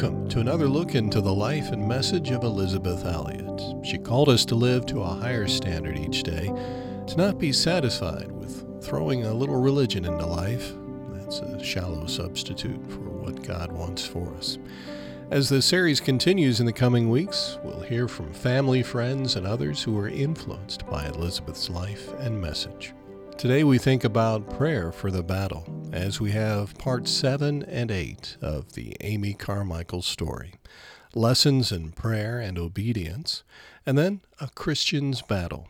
Welcome to another look into the life and message of Elisabeth Elliot. She called us to live to a higher standard each day, to not be satisfied with throwing a little religion into life. That's a shallow substitute for what God wants for us. As the series continues in the coming weeks, we'll hear from family, friends, and others who were influenced by Elisabeth's life and message. Today we think about prayer for the battle as we have part 7 and 8 of the Amy Carmichael story lessons in prayer and obedience, and then a Christian's battle.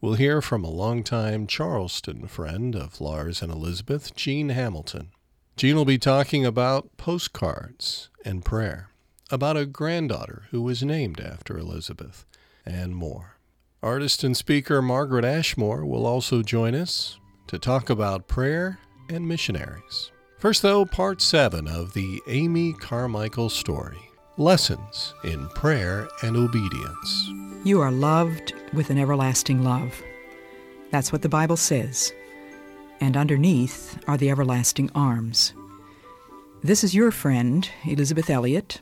We'll hear from a longtime Charleston friend of Lars and Elisabeth, Jean Hamilton. Jean will be talking about postcards and prayer, about a granddaughter who was named after Elisabeth, and more. Artist and speaker Margaret Ashmore will also join us to talk about prayer and missionaries. First, though, part 7 of the Amy Carmichael story Lessons in Prayer and Obedience. You are loved with an everlasting love. That's what the Bible says. And underneath are the everlasting arms. This is your friend, Elisabeth Elliot,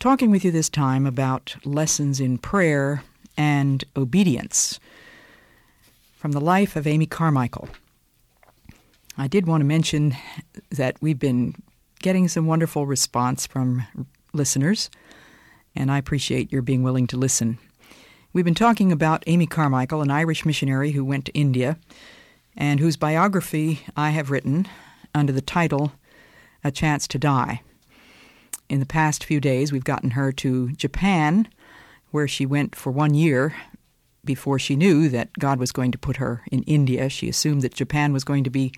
talking with you this time about lessons in prayer and obedience from the life of Amy Carmichael. I did want to mention that we've been getting some wonderful response from listeners, and I appreciate your being willing to listen. We've been talking about Amy Carmichael, an Irish missionary who went to India and whose biography I have written under the title A Chance to Die. In the past few days, we've gotten her to Japan where she went for one year before she knew that God was going to put her in India. She assumed that Japan was going to be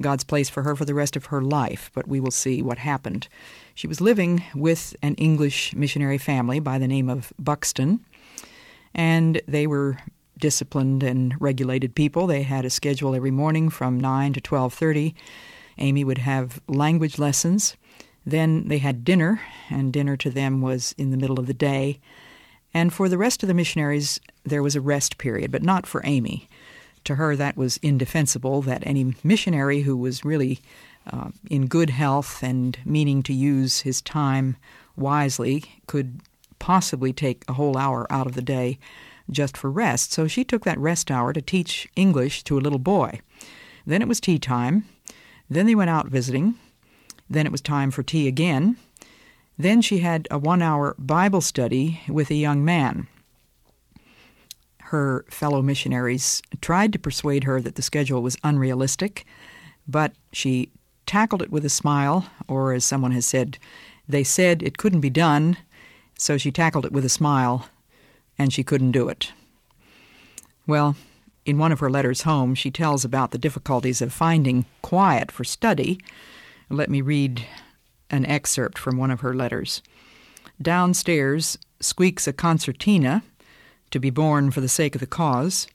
God's place for her for the rest of her life, but we will see what happened. She was living with an English missionary family by the name of Buxton, and they were disciplined and regulated people. They had a schedule every morning from 9 to 12:30. Amy would have language lessons. Then they had dinner, and dinner to them was in the middle of the day. And for the rest of the missionaries, there was a rest period, but not for Amy. To her, that was indefensible that any missionary who was really uh, in good health and meaning to use his time wisely could possibly take a whole hour out of the day just for rest. So she took that rest hour to teach English to a little boy. Then it was tea time. Then they went out visiting. Then it was time for tea again. Then she had a one hour Bible study with a young man. Her fellow missionaries tried to persuade her that the schedule was unrealistic, but she tackled it with a smile, or as someone has said, they said it couldn't be done, so she tackled it with a smile, and she couldn't do it. Well, in one of her letters home, she tells about the difficulties of finding quiet for study. Let me read an excerpt from one of her letters. Downstairs squeaks a concertina, to be borne for the sake of the cause.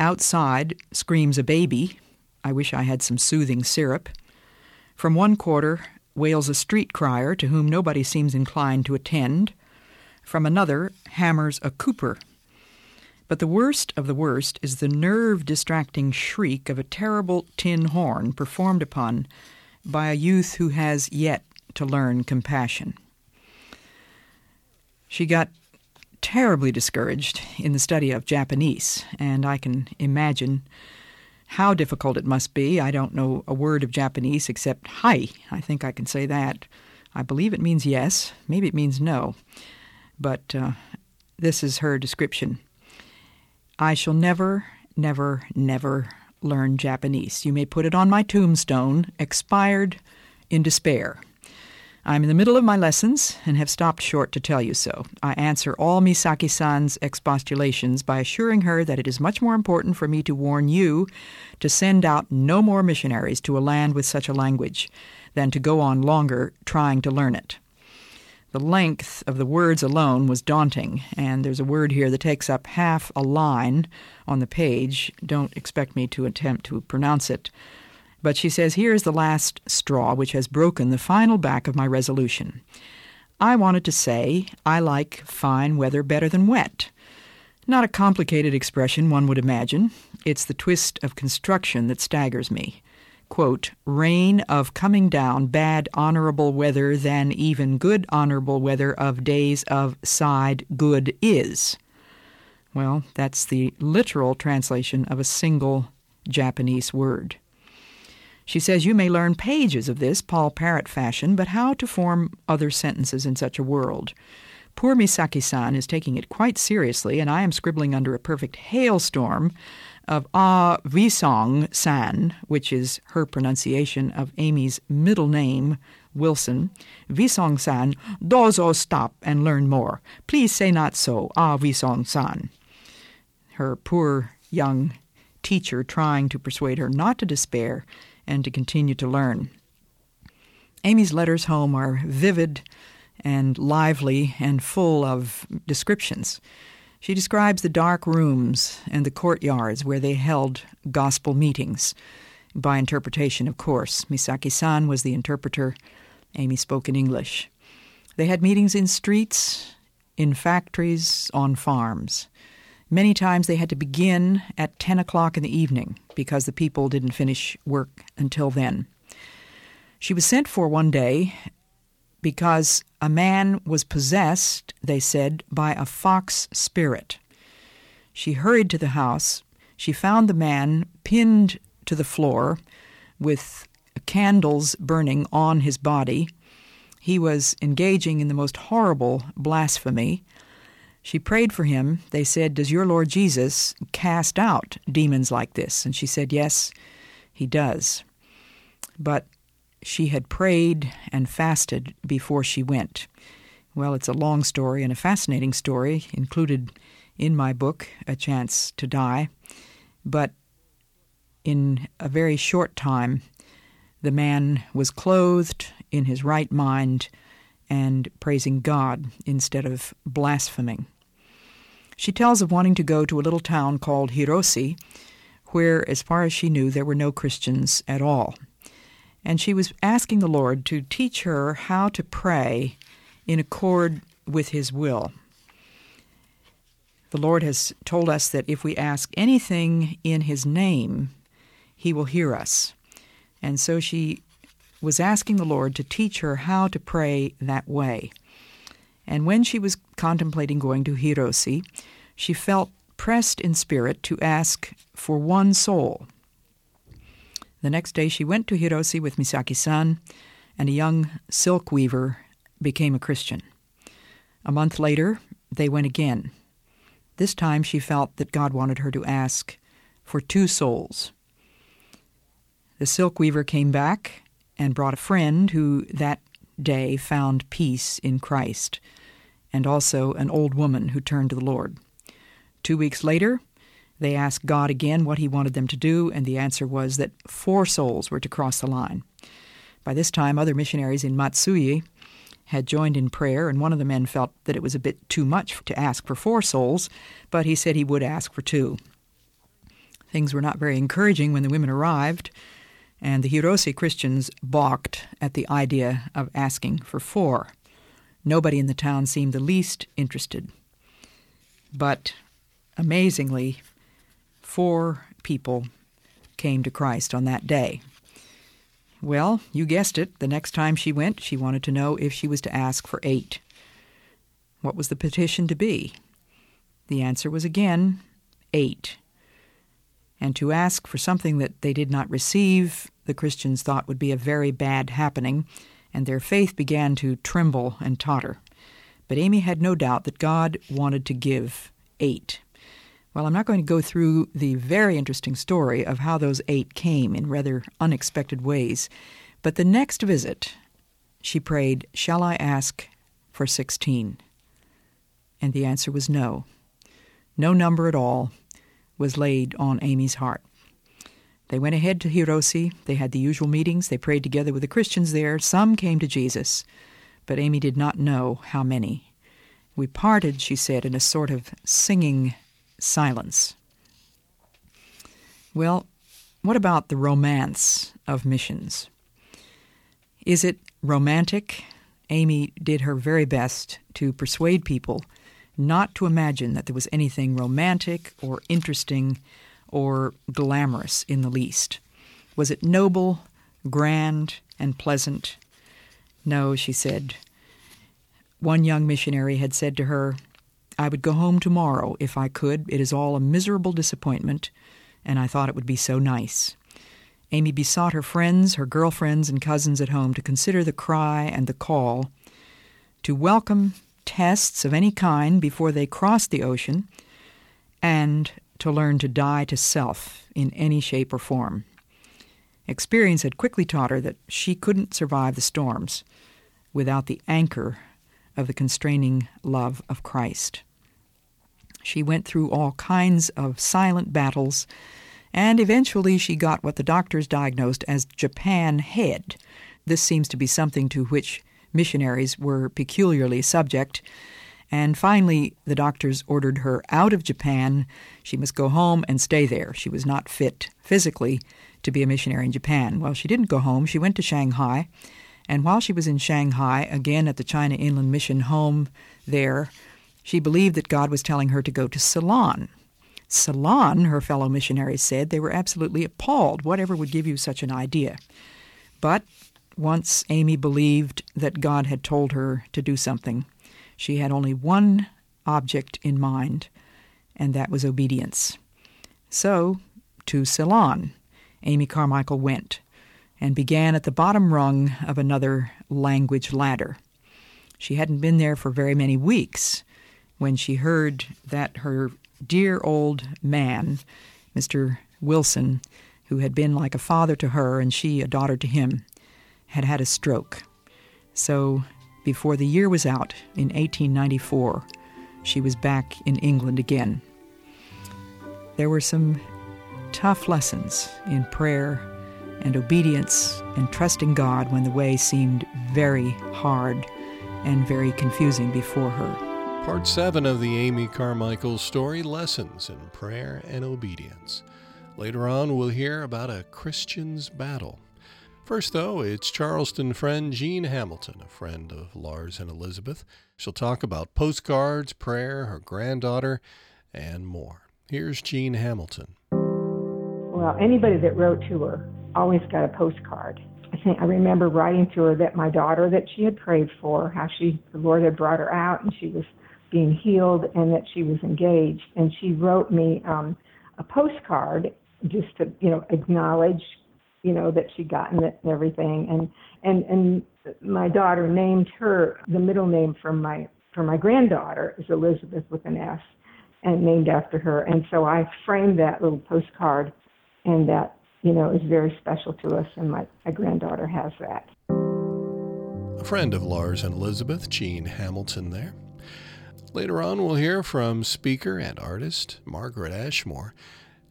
Outside screams a baby. I wish I had some soothing syrup. From one quarter wails a street crier to whom nobody seems inclined to attend. From another hammers a cooper. But the worst of the worst is the nerve distracting shriek of a terrible tin horn performed upon by a youth who has yet to learn compassion. She got terribly discouraged in the study of Japanese, and I can imagine how difficult it must be. I don't know a word of Japanese except hi. I think I can say that. I believe it means yes. Maybe it means no. But uh, this is her description. I shall never, never, never learn Japanese. You may put it on my tombstone, expired in despair. I'm in the middle of my lessons and have stopped short to tell you so. I answer all Misaki san's expostulations by assuring her that it is much more important for me to warn you to send out no more missionaries to a land with such a language than to go on longer trying to learn it. The length of the words alone was daunting, and there's a word here that takes up half a line on the page. Don't expect me to attempt to pronounce it. But she says, Here is the last straw which has broken the final back of my resolution. I wanted to say, I like fine weather better than wet. Not a complicated expression, one would imagine. It's the twist of construction that staggers me. Quote, rain of coming down bad honorable weather than even good honorable weather of days of side good is. Well, that's the literal translation of a single Japanese word. She says you may learn pages of this Paul Parrott fashion, but how to form other sentences in such a world? Poor Misaki san is taking it quite seriously, and I am scribbling under a perfect hailstorm of Ah Visong san, which is her pronunciation of Amy's middle name, Wilson. Visong san, dozo stop and learn more. Please say not so, Ah Visong san. Her poor young teacher trying to persuade her not to despair and to continue to learn. Amy's letters home are vivid and lively and full of descriptions. She describes the dark rooms and the courtyards where they held gospel meetings. By interpretation, of course. Misaki san was the interpreter. Amy spoke in English. They had meetings in streets, in factories, on farms. Many times they had to begin at 10 o'clock in the evening because the people didn't finish work until then. She was sent for one day because a man was possessed, they said, by a fox spirit. She hurried to the house. She found the man pinned to the floor with candles burning on his body. He was engaging in the most horrible blasphemy. She prayed for him. They said, Does your Lord Jesus cast out demons like this? And she said, Yes, he does. But she had prayed and fasted before she went. Well, it's a long story and a fascinating story, included in my book, A Chance to Die. But in a very short time, the man was clothed in his right mind and praising God instead of blaspheming. She tells of wanting to go to a little town called Hirose, where, as far as she knew, there were no Christians at all and she was asking the Lord to teach her how to pray in accord with His will. The Lord has told us that if we ask anything in His name, He will hear us. And so she was asking the Lord to teach her how to pray that way. And when she was contemplating going to Hirose, she felt pressed in spirit to ask for one soul the next day she went to Hirose with Misaki san, and a young silk weaver became a Christian. A month later, they went again. This time she felt that God wanted her to ask for two souls. The silk weaver came back and brought a friend who that day found peace in Christ, and also an old woman who turned to the Lord. Two weeks later, they asked God again what he wanted them to do, and the answer was that four souls were to cross the line. By this time, other missionaries in Matsue had joined in prayer, and one of the men felt that it was a bit too much to ask for four souls, but he said he would ask for two. Things were not very encouraging when the women arrived, and the Hirose Christians balked at the idea of asking for four. Nobody in the town seemed the least interested. But amazingly, four people came to Christ on that day. Well, you guessed it. The next time she went, she wanted to know if she was to ask for eight. What was the petition to be? The answer was again eight. And to ask for something that they did not receive, the Christians thought would be a very bad happening, and their faith began to tremble and totter. But Amy had no doubt that God wanted to give eight. Well, I'm not going to go through the very interesting story of how those eight came in rather unexpected ways, but the next visit, she prayed, Shall I ask for 16? And the answer was no. No number at all was laid on Amy's heart. They went ahead to Hirose. They had the usual meetings. They prayed together with the Christians there. Some came to Jesus, but Amy did not know how many. We parted, she said, in a sort of singing silence. Well, what about the romance of missions? Is it romantic? Amy did her very best to persuade people not to imagine that there was anything romantic or interesting or glamorous in the least. Was it noble, grand, and pleasant? No, she said. One young missionary had said to her, I would go home tomorrow if I could. It is all a miserable disappointment, and I thought it would be so nice. Amy besought her friends, her girlfriends, and cousins at home to consider the cry and the call, to welcome tests of any kind before they crossed the ocean, and to learn to die to self in any shape or form. Experience had quickly taught her that she couldn't survive the storms without the anchor of the constraining love of Christ. She went through all kinds of silent battles, and eventually she got what the doctors diagnosed as Japan head. This seems to be something to which missionaries were peculiarly subject. And finally, the doctors ordered her out of Japan. She must go home and stay there. She was not fit physically to be a missionary in Japan. Well, she didn't go home. She went to Shanghai. And while she was in Shanghai, again at the China Inland Mission home there, she believed that God was telling her to go to Ceylon. Ceylon, her fellow missionaries said, they were absolutely appalled. Whatever would give you such an idea? But once Amy believed that God had told her to do something, she had only one object in mind, and that was obedience. So, to Ceylon, Amy Carmichael went and began at the bottom rung of another language ladder. She hadn't been there for very many weeks when she heard that her dear old man, Mr. Wilson, who had been like a father to her and she a daughter to him, had had a stroke. So before the year was out, in 1894, she was back in England again. There were some tough lessons in prayer and obedience and trusting God when the way seemed very hard and very confusing before her. Part 7 of the Amy Carmichael story Lessons in Prayer and Obedience. Later on, we'll hear about a Christian's battle. First, though, it's Charleston friend Jean Hamilton, a friend of Lars and Elisabeth. She'll talk about postcards, prayer, her granddaughter, and more. Here's Jean Hamilton. Well, anybody that wrote to her always got a postcard. I think I remember writing to her that my daughter that she had prayed for, how she the Lord had brought her out and she was being healed and that she was engaged. And she wrote me um, a postcard just to you know acknowledge you know that she'd gotten it and everything. And and and my daughter named her the middle name from my for my granddaughter is Elisabeth with an S and named after her. And so I framed that little postcard and that you know, is very special to us, and my, my granddaughter has that. A friend of Lars and Elisabeth, Jean Hamilton, there. Later on, we'll hear from speaker and artist Margaret Ashmore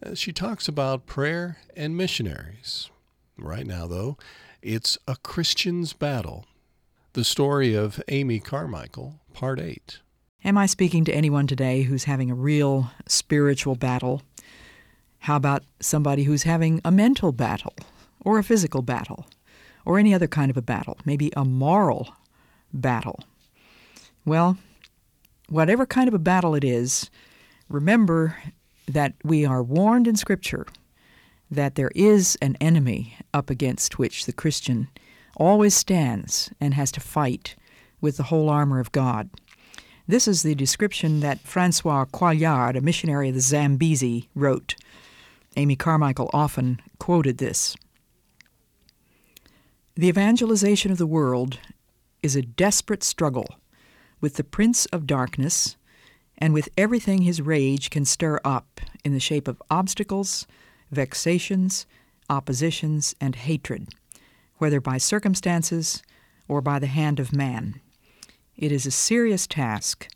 as she talks about prayer and missionaries. Right now, though, it's A Christian's Battle, the story of Amy Carmichael, Part 8. Am I speaking to anyone today who's having a real spiritual battle how about somebody who's having a mental battle or a physical battle or any other kind of a battle, maybe a moral battle? Well, whatever kind of a battle it is, remember that we are warned in Scripture that there is an enemy up against which the Christian always stands and has to fight with the whole armor of God. This is the description that Francois Coillard, a missionary of the Zambezi, wrote Amy Carmichael often quoted this. The evangelization of the world is a desperate struggle with the prince of darkness and with everything his rage can stir up in the shape of obstacles, vexations, oppositions, and hatred, whether by circumstances or by the hand of man. It is a serious task.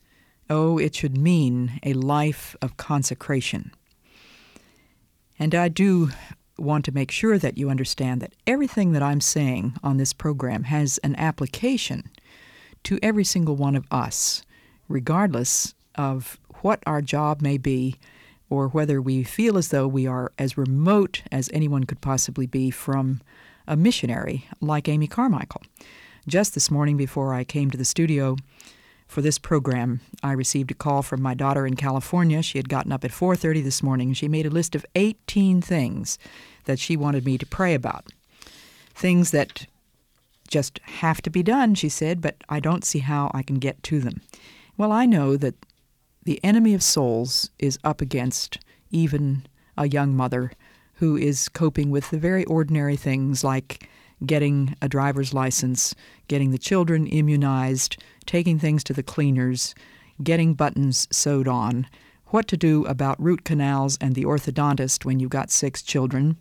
Oh, it should mean a life of consecration. And I do want to make sure that you understand that everything that I'm saying on this program has an application to every single one of us, regardless of what our job may be or whether we feel as though we are as remote as anyone could possibly be from a missionary like Amy Carmichael. Just this morning before I came to the studio, for this program, I received a call from my daughter in California. She had gotten up at 4:30 this morning. She made a list of 18 things that she wanted me to pray about. Things that just have to be done, she said, but I don't see how I can get to them. Well, I know that the enemy of souls is up against even a young mother who is coping with the very ordinary things like getting a driver's license, getting the children immunized, taking things to the cleaners, getting buttons sewed on, what to do about root canals and the orthodontist when you've got six children.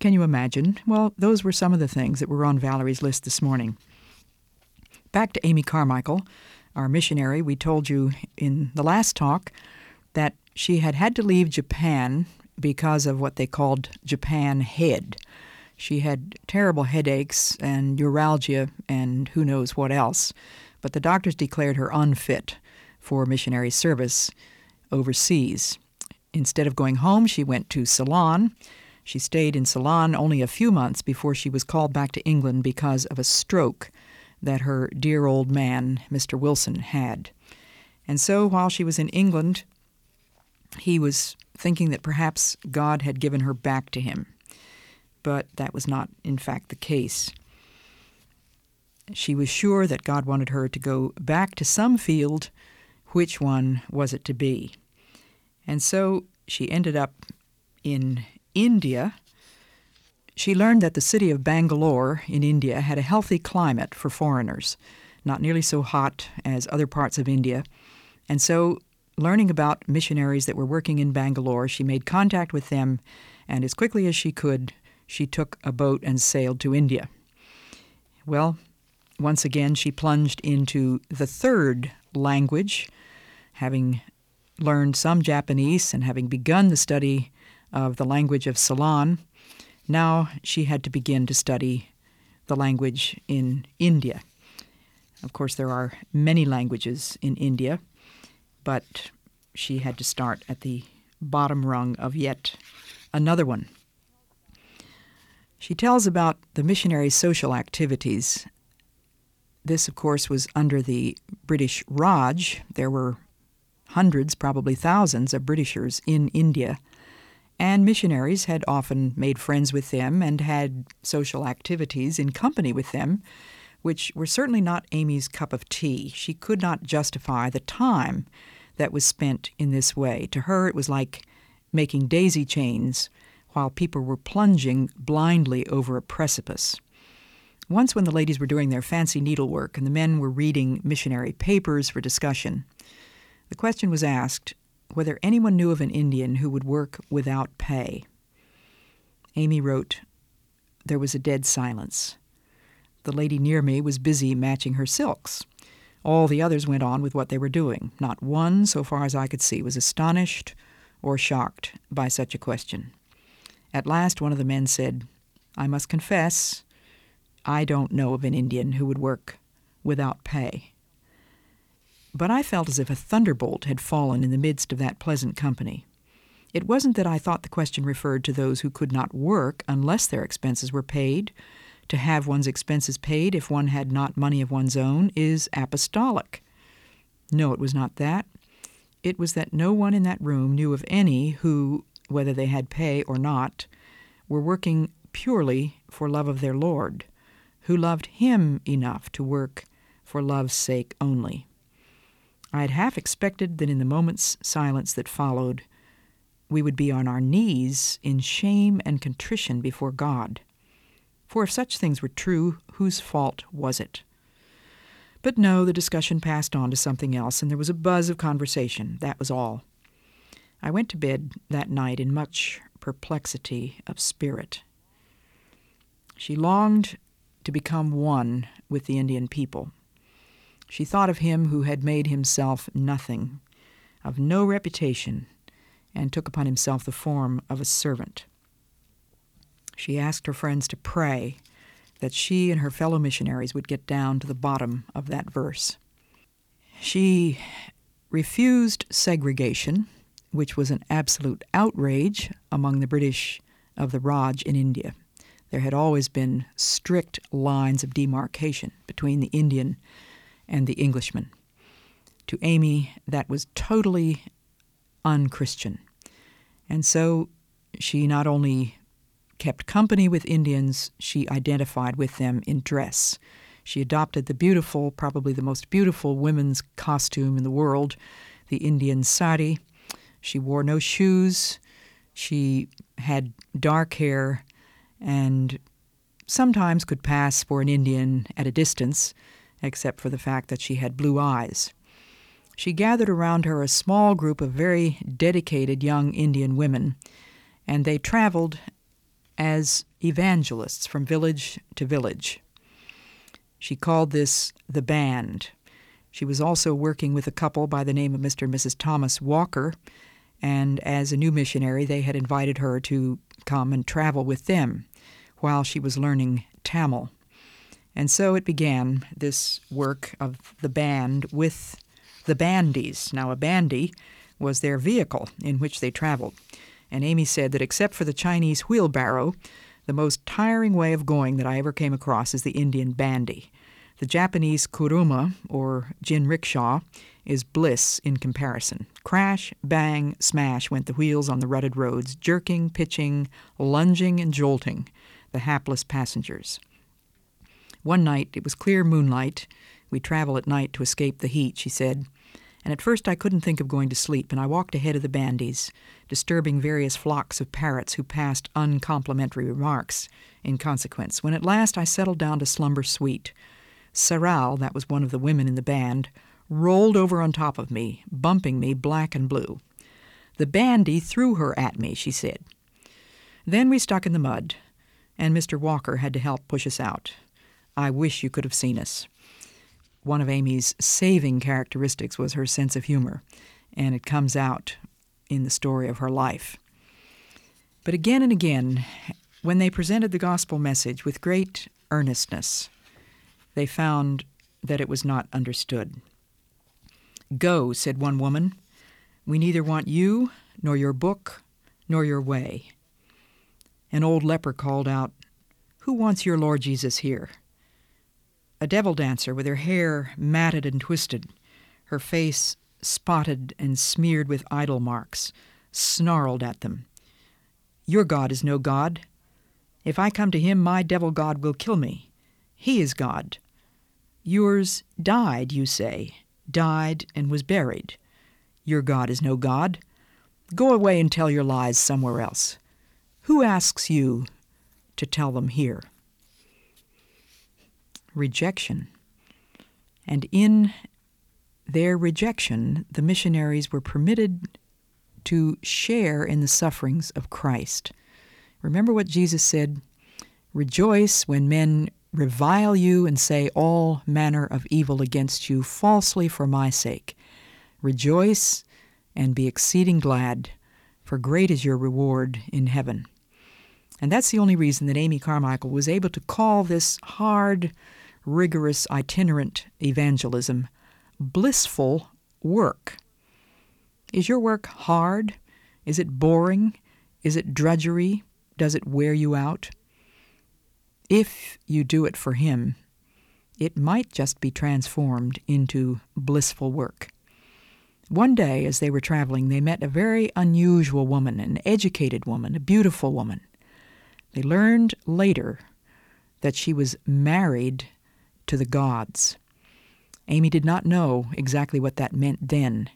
Can you imagine? Well, those were some of the things that were on Valerie's list this morning. Back to Amy Carmichael, our missionary. We told you in the last talk that she had had to leave Japan because of what they called Japan head. She had terrible headaches and neuralgia and who knows what else, but the doctors declared her unfit for missionary service overseas. Instead of going home, she went to Ceylon. She stayed in Ceylon only a few months before she was called back to England because of a stroke that her dear old man, Mr. Wilson, had. And so while she was in England, he was thinking that perhaps God had given her back to him. But that was not, in fact, the case. She was sure that God wanted her to go back to some field. Which one was it to be? And so she ended up in India. She learned that the city of Bangalore in India had a healthy climate for foreigners, not nearly so hot as other parts of India. And so learning about missionaries that were working in Bangalore, she made contact with them, and as quickly as she could, she took a boat and sailed to India. Well, once again, she plunged into the third language, having learned some Japanese and having begun the study of the language of Ceylon. Now she had to begin to study the language in India. Of course, there are many languages in India but she had to start at the bottom rung of yet another one. She tells about the missionaries' social activities. This, of course, was under the British Raj. There were hundreds, probably thousands, of Britishers in India, and missionaries had often made friends with them and had social activities in company with them, which were certainly not Amy's cup of tea. She could not justify the time that was spent in this way. To her, it was like making daisy chains while people were plunging blindly over a precipice. Once, when the ladies were doing their fancy needlework and the men were reading missionary papers for discussion, the question was asked whether anyone knew of an Indian who would work without pay. Amy wrote, There was a dead silence. The lady near me was busy matching her silks. All the others went on with what they were doing. Not one, so far as I could see, was astonished or shocked by such a question. At last, one of the men said, I must confess, I don't know of an Indian who would work without pay. But I felt as if a thunderbolt had fallen in the midst of that pleasant company. It wasn't that I thought the question referred to those who could not work unless their expenses were paid, to have one's expenses paid if one had not money of one's own is apostolic. No, it was not that. It was that no one in that room knew of any who, whether they had pay or not, were working purely for love of their Lord, who loved Him enough to work for love's sake only. I had half expected that in the moment's silence that followed, we would be on our knees in shame and contrition before God. For if such things were true, whose fault was it? But no, the discussion passed on to something else, and there was a buzz of conversation. That was all. I went to bed that night in much perplexity of spirit. She longed to become one with the Indian people. She thought of him who had made himself nothing, of no reputation, and took upon himself the form of a servant she asked her friends to pray that she and her fellow missionaries would get down to the bottom of that verse. She refused segregation, which was an absolute outrage among the British of the Raj in India. There had always been strict lines of demarcation between the Indian and the Englishman. To Amy, that was totally unchristian. And so she not only kept company with Indians, she identified with them in dress. She adopted the beautiful, probably the most beautiful women's costume in the world, the Indian sari. She wore no shoes. She had dark hair and sometimes could pass for an Indian at a distance, except for the fact that she had blue eyes. She gathered around her a small group of very dedicated young Indian women, and they traveled as evangelists from village to village. She called this the band. She was also working with a couple by the name of Mr. and Mrs. Thomas Walker, and as a new missionary, they had invited her to come and travel with them while she was learning Tamil. And so it began this work of the band with the bandies. Now, a bandy was their vehicle in which they traveled. And Amy said that except for the Chinese wheelbarrow, the most tiring way of going that I ever came across is the Indian bandy. The Japanese kuruma, or jinrickshaw, is bliss in comparison. Crash, bang, smash went the wheels on the rutted roads, jerking, pitching, lunging, and jolting the hapless passengers. One night, it was clear moonlight. We travel at night to escape the heat, she said and at first I couldn't think of going to sleep, and I walked ahead of the bandies, disturbing various flocks of parrots who passed uncomplimentary remarks in consequence, when at last I settled down to slumber sweet. Saral, that was one of the women in the band, rolled over on top of me, bumping me black and blue. The bandy threw her at me, she said. Then we stuck in the mud, and Mr. Walker had to help push us out. I wish you could have seen us one of Amy's saving characteristics was her sense of humor, and it comes out in the story of her life. But again and again, when they presented the gospel message with great earnestness, they found that it was not understood. Go, said one woman. We neither want you, nor your book, nor your way. An old leper called out, Who wants your Lord Jesus here? a devil dancer with her hair matted and twisted, her face spotted and smeared with idol marks, snarled at them. Your God is no God. If I come to him, my devil God will kill me. He is God. Yours died, you say, died and was buried. Your God is no God. Go away and tell your lies somewhere else. Who asks you to tell them here? rejection. And in their rejection, the missionaries were permitted to share in the sufferings of Christ. Remember what Jesus said Rejoice when men revile you and say all manner of evil against you falsely for my sake. Rejoice and be exceeding glad, for great is your reward in heaven. And that's the only reason that Amy Carmichael was able to call this hard, rigorous itinerant evangelism, blissful work. Is your work hard? Is it boring? Is it drudgery? Does it wear you out? If you do it for Him, it might just be transformed into blissful work. One day, as they were traveling, they met a very unusual woman, an educated woman, a beautiful woman. They learned later that she was married to the gods. Amy did not know exactly what that meant then,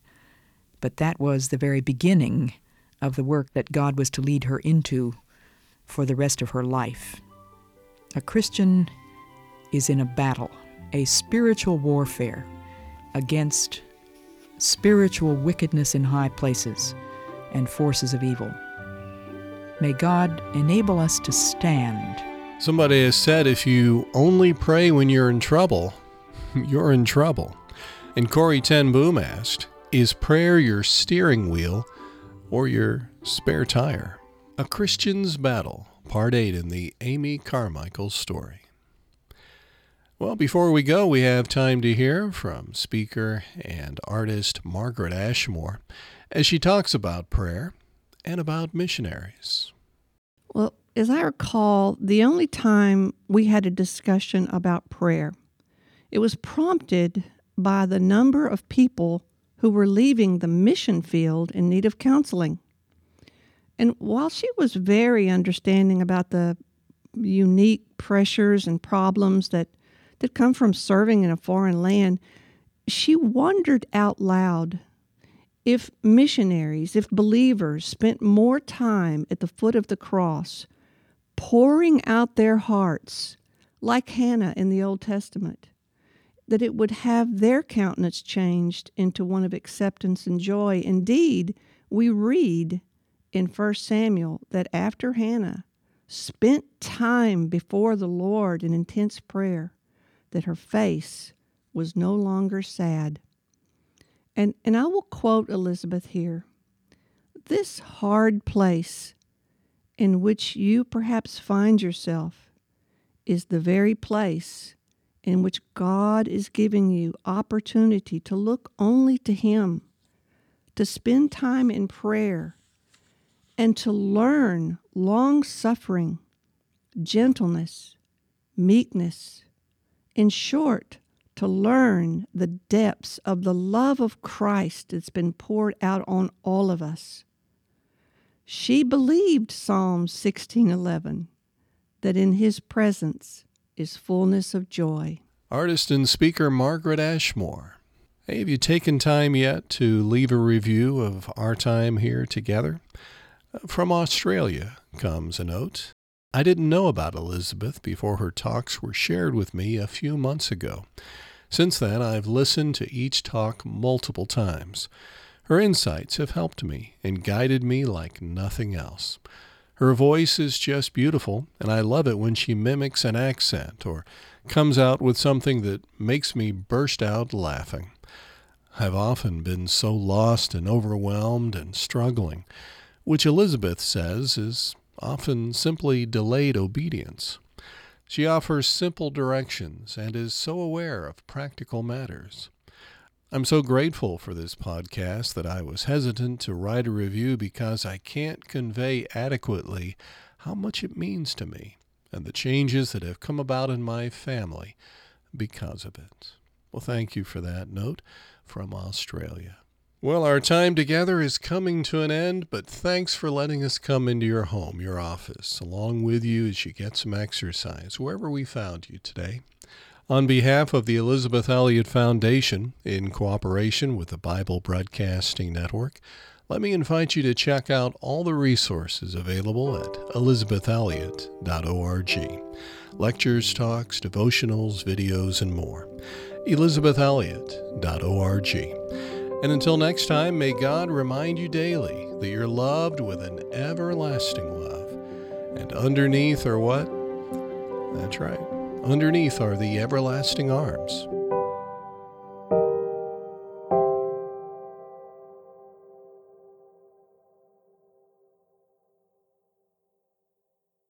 but that was the very beginning of the work that God was to lead her into for the rest of her life. A Christian is in a battle, a spiritual warfare against spiritual wickedness in high places and forces of evil. May God enable us to stand Somebody has said if you only pray when you're in trouble, you're in trouble. And Corrie ten Boom asked, Is prayer your steering wheel or your spare tire? A Christian's Battle, Part 8 in the Amy Carmichael story. Well, before we go, we have time to hear from speaker and artist Margaret Ashmore as she talks about prayer and about missionaries. Well, as I recall, the only time we had a discussion about prayer, it was prompted by the number of people who were leaving the mission field in need of counseling. And while she was very understanding about the unique pressures and problems that, that come from serving in a foreign land, she wondered out loud if missionaries, if believers spent more time at the foot of the cross, pouring out their hearts, like Hannah in the Old Testament, that it would have their countenance changed into one of acceptance and joy. Indeed, we read in 1 Samuel that after Hannah spent time before the Lord in intense prayer, that her face was no longer sad. And, and I will quote Elisabeth here This hard place in which you perhaps find yourself is the very place in which God is giving you opportunity to look only to Him, to spend time in prayer, and to learn long suffering, gentleness, meekness. In short, to learn the depths of the love of Christ that's been poured out on all of us. She believed Psalm 16:11 that in his presence is fullness of joy. Artist and speaker Margaret Ashmore. Hey, have you taken time yet to leave a review of our time here together? From Australia comes a note. I didn't know about Elisabeth before her talks were shared with me a few months ago. Since then, I've listened to each talk multiple times. Her insights have helped me and guided me like nothing else. Her voice is just beautiful, and I love it when she mimics an accent or comes out with something that makes me burst out laughing. I've often been so lost and overwhelmed and struggling which Elisabeth says is often simply delayed obedience. She offers simple directions and is so aware of practical matters. I'm so grateful for this podcast that I was hesitant to write a review because I can't convey adequately how much it means to me and the changes that have come about in my family because of it. Well, thank you for that note from Australia. Well, our time together is coming to an end, but thanks for letting us come into your home, your office, along with you as you get some exercise, wherever we found you today. On behalf of the Elisabeth Elliot Foundation, in cooperation with the Bible Broadcasting Network, let me invite you to check out all the resources available at elisabethelliot.org lectures, talks, devotionals, videos, and more. elisabethelliot.org. And until next time, may God remind you daily that you're loved with an everlasting love. And underneath are what? That's right. Underneath are the everlasting arms.